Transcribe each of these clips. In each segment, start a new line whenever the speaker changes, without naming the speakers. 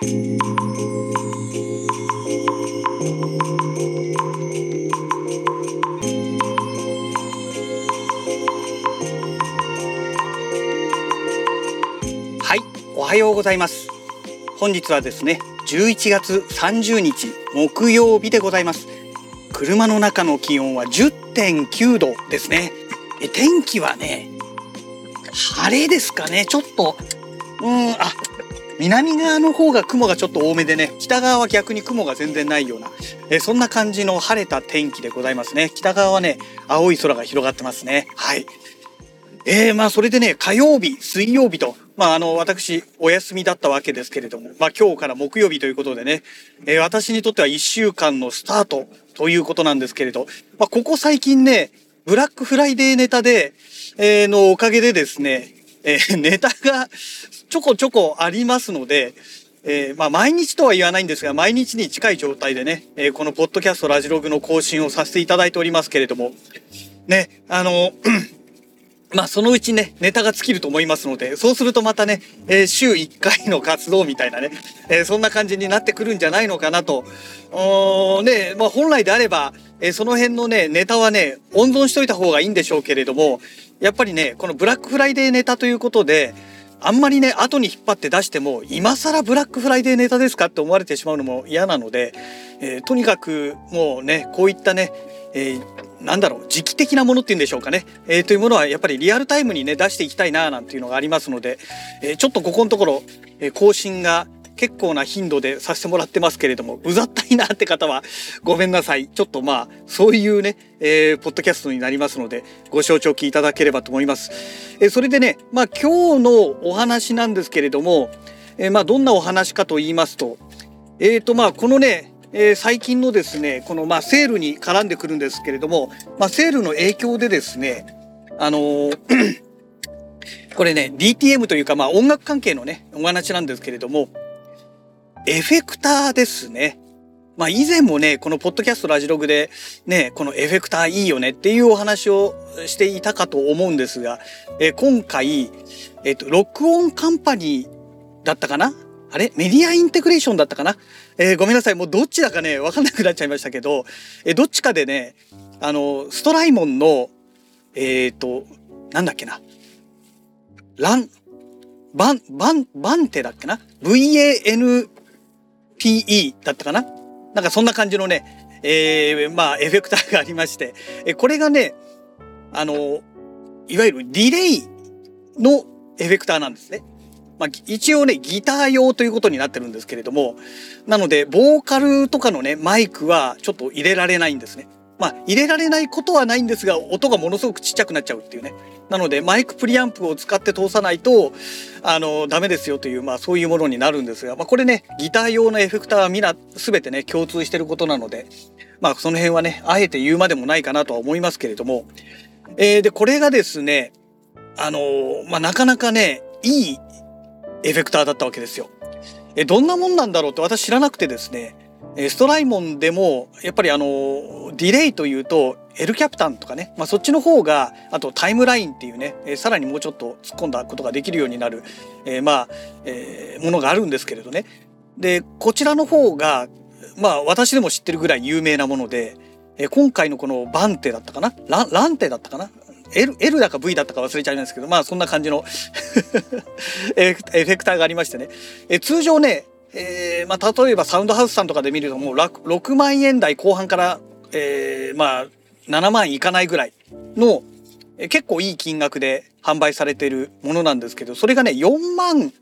はいおはようございます。本日はですね11月30日木曜日でございます。車の中の気温は10.9度ですね。え天気はね晴れですかね。ちょっとうんあ南側の方が雲がちょっと多めでね北側は逆に雲が全然ないようなえそんな感じの晴れた天気でございますね。北側はね青い空が広がってますね。はい。えー、まあそれでね火曜日水曜日とまああの私お休みだったわけですけれどもまあ今日から木曜日ということでね、えー、私にとっては1週間のスタートということなんですけれど、まあここ最近ねブラックフライデーネタで、えー、のおかげでですね、えー、ネタがちょこちょこありますので、えー、まあ毎日とは言わないんですが、毎日に近い状態でね、えー、このポッドキャストラジログの更新をさせていただいておりますけれども、ね、あの、まあそのうちね、ネタが尽きると思いますので、そうするとまたね、えー、週1回の活動みたいなね、えー、そんな感じになってくるんじゃないのかなと。ね、まあ本来であれば、えー、その辺のね、ネタはね、温存しといた方がいいんでしょうけれども、やっぱりね、このブラックフライデーネタということで、あんまりね、後に引っ張って出しても、今更ブラックフライデーネタですかって思われてしまうのも嫌なので、えー、とにかくもうね、こういったね、えー、なんだろう時期的なものっていうんでしょうかね、えー、というものはやっぱりリアルタイムにね出していきたいななんていうのがありますので、えー、ちょっとここのところ、えー、更新が結構な頻度でさせてもらってますけれどもうざったいなって方はごめんなさいちょっとまあそういうね、えー、ポッドキャストになりますのでご承知おきいただければと思います。えー、それでねまあ今日のお話なんですけれども、えー、まあどんなお話かと言いますとえーとまあこのねえー、最近のですねこのまあセールに絡んでくるんですけれども、まあ、セールの影響でですねあのー これね DTM というかまあ音楽関係のねお話なんですけれどもエフェクターですね。まあ以前もね、このポッドキャストラジログでね、このエフェクターいいよねっていうお話をしていたかと思うんですが、え今回、えっと、録音カンパニーだったかなあれ？メディアインテグレーションだったかな？えー、ごめんなさい。もうどっちだかね、わかんなくなっちゃいましたけど、えー、どっちかでね、あの、ストライモンの、えっ、ー、と、なんだっけな？ラン、バン、バン、バンテだっけな ?VANPE だったかな？なんかそんな感じのね、えー、まあ、エフェクターがありまして、えこれがね、あの、いわゆるディレイのエフェクターなんですね。まあ、一応ね、ギター用ということになってるんですけれども、なので、ボーカルとかのね、マイクはちょっと入れられないんですね。まあ、入れられないことはないんですが、音がものすごくちっちゃくなっちゃうっていうね。なので、マイクプリアンプを使って通さないと、あの、ダメですよという、まあ、そういうものになるんですが、まあ、これね、ギター用のエフェクターはみんな、すべてね、共通してることなので、まあ、その辺はね、あえて言うまでもないかなとは思いますけれども、えー、で、これがですね、あの、まあ、なかなかね、いいエフェクターだったわけですよ。えどんなもんなんだろうって私知らなくてですね。ストライモンでもやっぱりあのディレイというとエルキャプタンとかね、まあ、そっちの方があとタイムラインっていうね、えさらにもうちょっと突っ込んだことができるようになる、えー、まあ、えー、ものがあるんですけれどね。でこちらの方がまあ私でも知ってるぐらい有名なもので、え今回のこのバンテだったかな？ラランテだったかな？L, L だか V だったか忘れちゃいますけど、まあそんな感じの エフェクターがありましてね。え通常ね、えー、まあ例えばサウンドハウスさんとかで見るともう6万円台後半から、えー、まあ7万いかないぐらいの、え結構いい金額で販売されてるものなんですけど、それがね、4万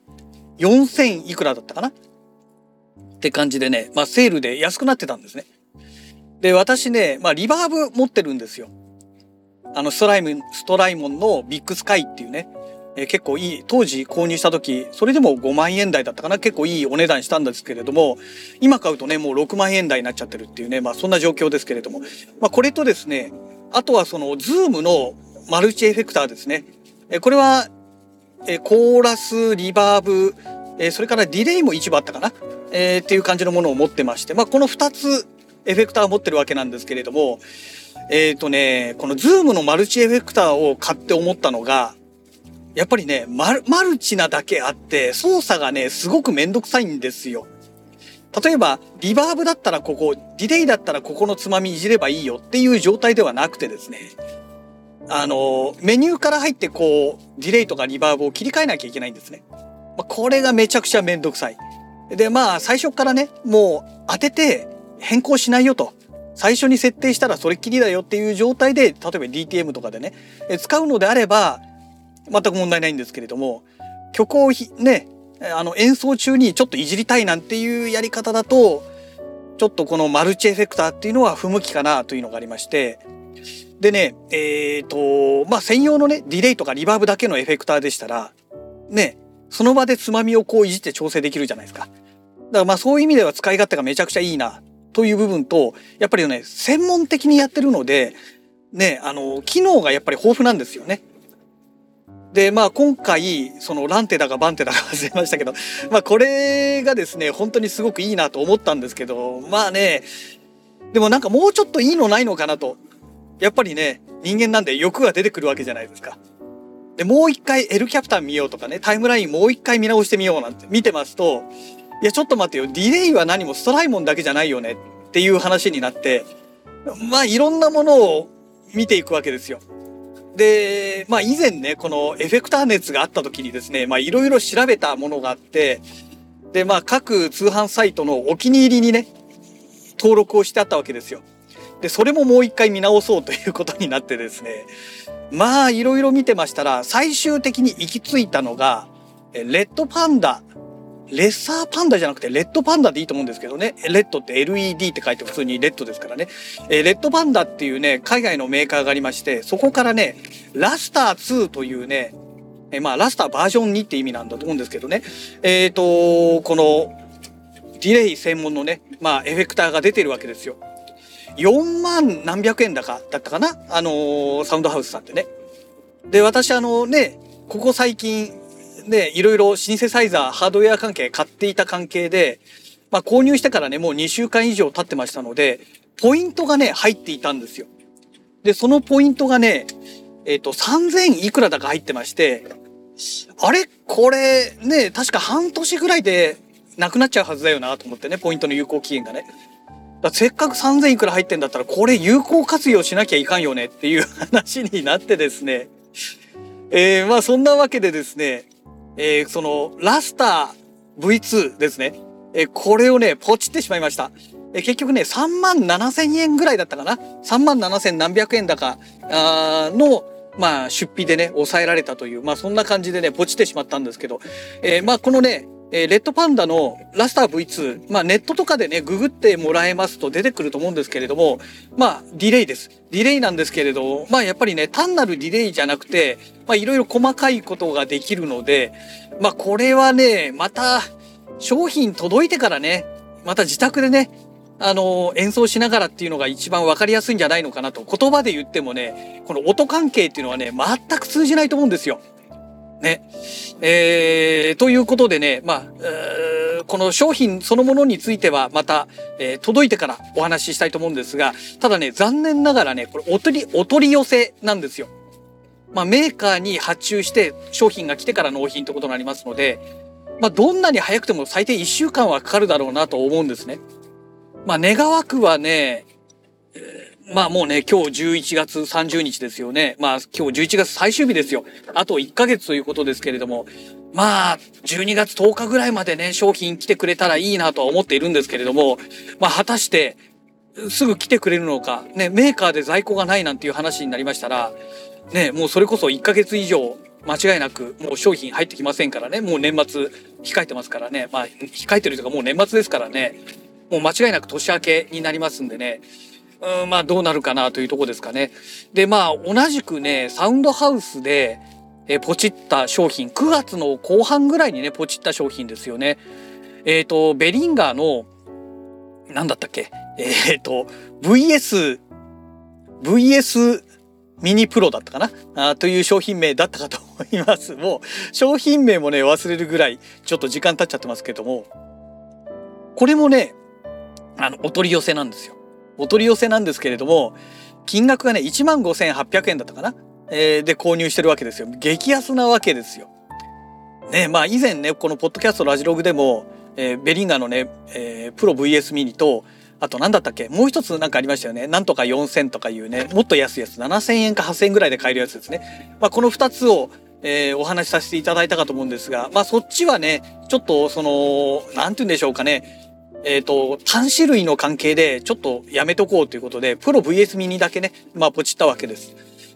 4千いくらだったかなって感じでね、まあセールで安くなってたんですね。で、私ね、まあリバーブ持ってるんですよ。あのストライム Strymon の BigSky っていうね、えー、結構いい当時購入した時それでも5万円台だったかな。結構いいお値段したんですけれども今買うとねもう6万円台になっちゃってるっていうねまあそんな状況ですけれども、まあ、これとですねあとはそのズームのマルチエフェクターですね、えー、これは、えー、コーラスリバーブ、えー、それからディレイも一部あったかな、えー、っていう感じのものを持ってまして、まあ、この2つエフェクターを持ってるわけなんですけれどもえっ、ー、とね、このズームのマルチエフェクターを買って思ったのが、やっぱりねマル、マルチなだけあって、操作がね、すごくめんどくさいんですよ。例えば、リバーブだったらここ、ディレイだったらここのつまみいじればいいよっていう状態ではなくてですね、あの、メニューから入ってこう、ディレイとかリバーブを切り替えなきゃいけないんですね。これがめちゃくちゃめんどくさい。で、まあ、最初からね、もう当てて変更しないよと。最初に設定したらそれっきりだよっていう状態で、例えば DTM とかでね、使うのであれば、全く問題ないんですけれども、曲をね、あの演奏中にちょっといじりたいなんていうやり方だと、ちょっとこのマルチエフェクターっていうのは不向きかなというのがありまして、でね、えっ、ー、と、まあ、専用のね、ディレイとかリバーブだけのエフェクターでしたら、ね、その場でつまみをこういじって調整できるじゃないですか。だからまあそういう意味では使い勝手がめちゃくちゃいいなという部分と、やっぱりね、専門的にやってるので、ね、あの、機能がやっぱり豊富なんですよね。で、まあ今回、そのランテだかバンテだか忘れましたけど、まあこれがですね、本当にすごくいいなと思ったんですけど、まあね、でもなんかもうちょっといいのないのかなと。やっぱりね、人間なんで欲が出てくるわけじゃないですか。で、もう一回 L キャプタン見ようとかね、タイムラインもう一回見直してみようなんて見てますと、いやちょっと待ってよ、ディレイは何もストライモンだけじゃないよねっていう話になって、まあいろんなものを見ていくわけですよ。で、まあ以前ね、このエフェクター熱があった時にですね、まあいろいろ調べたものがあって、で、まあ各通販サイトのお気に入りにね、登録をしてあったわけですよ。で、それももう一回見直そうということになってですね、まあいろいろ見てましたら、最終的に行き着いたのが、レッドパンダレッサーパンダじゃなくてレッドパンダでいいと思うんですけどね。レッドって LED って書いて普通にレッドですからね。えー、レッドパンダっていうね、海外のメーカーがありまして、そこからね、ラスター2というね、えー、まあラスターバージョン2って意味なんだと思うんですけどね。えっ、ー、と、このディレイ専門のね、まあエフェクターが出てるわけですよ。4万何百円だかだったかな？あの、サウンドハウスさんってね。で、私あのね、ここ最近で、いろいろシンセサイザー、ハードウェア関係買っていた関係で、まあ購入してからね、もう2週間以上経ってましたので、ポイントがね、入っていたんですよ。で、そのポイントがね、えっ、ー、と、3000いくらだか入ってまして、あれ？これね、確か半年ぐらいでなくなっちゃうはずだよなと思ってね、ポイントの有効期限がね。だせっかく3000いくら入ってんだったら、これ有効活用しなきゃいかんよねっていう話になってですね。えー、まあそんなわけでですね、えー、そのラスター V2 ですね。えー、これをね、ポチってしまいました。えー、結局ね、3万7千円ぐらいだったかな。3万7千何百円だかあの、まあ、出費でね、抑えられたという、まあ、そんな感じでね、ポチってしまったんですけど、えー、まあ、このね、えー、レッドパンダのラスター V2、まあネットとかでね、ググってもらえますと出てくると思うんですけれども、まあディレイです。ディレイなんですけれど、まあやっぱりね、単なるディレイじゃなくて、まあいろいろ細かいことができるので、まあこれはね、また商品届いてからね、また自宅でね、あの、演奏しながらっていうのが一番わかりやすいんじゃないのかなと。言葉で言ってもね、この音関係っていうのはね、全く通じないと思うんですよ。ね。えー、ということでね、まあ、この商品そのものについてはまた、えー、届いてからお話ししたいと思うんですが、ただね、残念ながらね、これお取り、お取り寄せなんですよ。まあ、メーカーに発注して商品が来てから納品ということになりますので、まあ、どんなに早くても最低1週間はかかるだろうなと思うんですね。まあ、願わくはね、まあもうね、今日11月30日ですよね。まあ今日11月最終日ですよ。あと1ヶ月ということですけれども、まあ12月10日ぐらいまでね、商品来てくれたらいいなとは思っているんですけれども、まあ果たしてすぐ来てくれるのか、ね、メーカーで在庫がないなんていう話になりましたら、ね、もうそれこそ1ヶ月以上間違いなくもう商品入ってきませんからね、もう年末控えてますからね、まあ控えてるというかもう年末ですからね、もう間違いなく年明けになりますんでね、うん、まあどうなるかなというとこですかね。で、まあ同じくね、サウンドハウスで、えポチった商品、9月の後半ぐらいにね、ポチった商品ですよね。えっ、ー、と、ベリンガーの、なんだったっけ？えっ、ー、と、VS、VS ミニプロだったかな？あという商品名だったかと思います。もう商品名もね、忘れるぐらいちょっと時間経っちゃってますけども、これもね、あの、お取り寄せなんですよ。お取り寄せなんですけれども、金額がね、15,800円だったかな？えー、で購入してるわけですよ。激安なわけですよ。ねまあ以前ねこのポッドキャストラジログでも、えー、ベリンガのね、えー、プロ VS ミニとあと何だったっけ？もう一つなんかありましたよね。なんとか4000とかいうね、もっと安いやつ、7000円か8000円ぐらいで買えるやつですね。まあこの2つを、えー、お話しさせていただいたかと思うんですが、まあそっちはね、ちょっとその、なんて言うんでしょうかね。えっ、ー、と、単種類の関係でちょっとやめとこうということで、プロ VS ミニだけね、まあポチったわけです。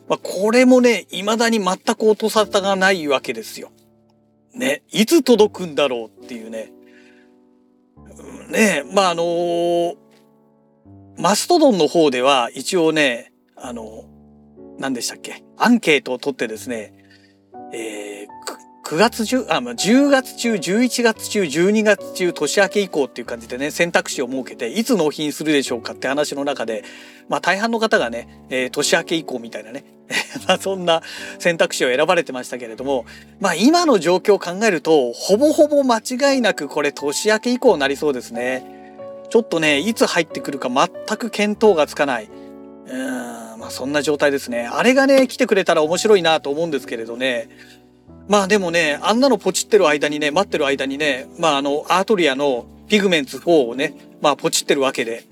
まあこれもね、未だに全く音沙汰がないわけですよ。ね、いつ届くんだろうっていうね。ねまああのー、マストドンの方では一応ね、あの、何でしたっけ？アンケートを取ってですね、えー、9月中、あ、ま、10月中、11月中、12月中、年明け以降っていう感じでね、選択肢を設けて、いつ納品するでしょうかって話の中で、まあ大半の方がね、えー、年明け以降みたいなね、まあそんな選択肢を選ばれてましたけれども、まあ今の状況を考えると、ほぼほぼ間違いなくこれ年明け以降になりそうですね。ちょっとね、いつ入ってくるか全く見当がつかない。うん、まあそんな状態ですね。あれがね、来てくれたら面白いなと思うんですけれどね。まあでもね、あんなのポチってる間にね、待ってる間にね、まああの、アートリアのピグメンツ4をね、まあポチってるわけで。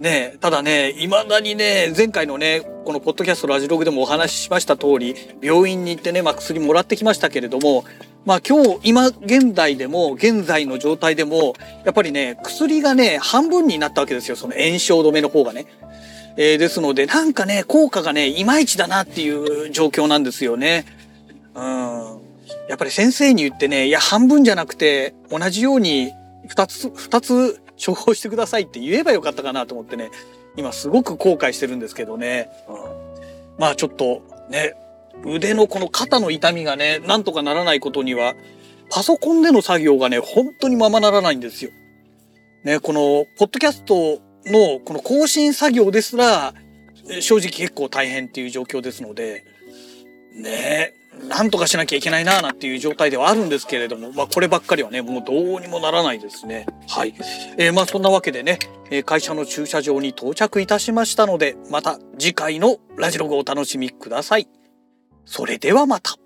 ねただね、未だにね、前回のね、このポッドキャストラジログでもお話ししました通り、病院に行ってね、まあ薬もらってきましたけれども、まあ今日、今現代でも、現在の状態でも、やっぱりね、薬がね、半分になったわけですよ。その炎症止めの方がね。えー、ですので、なんかね、効果がね、いまいちだなっていう状況なんですよね。うん。やっぱり先生に言ってね、いや、半分じゃなくて、同じように二つ、二つ処方してくださいって言えばよかったかなと思ってね、今すごく後悔してるんですけどね。うん、まあちょっとね、腕のこの肩の痛みがね、なんとかならないことには、パソコンでの作業がね、本当にままならないんですよ。ね、この、ポッドキャストのこの更新作業ですら、正直結構大変っていう状況ですので、ねなんとかしなきゃいけないなーなんていう状態ではあるんですけれども、まあこればっかりはね、もうどうにもならないですね。はい。えー、まあそんなわけでね、え会社の駐車場に到着いたしましたので、また次回のラジログをお楽しみください。それではまた。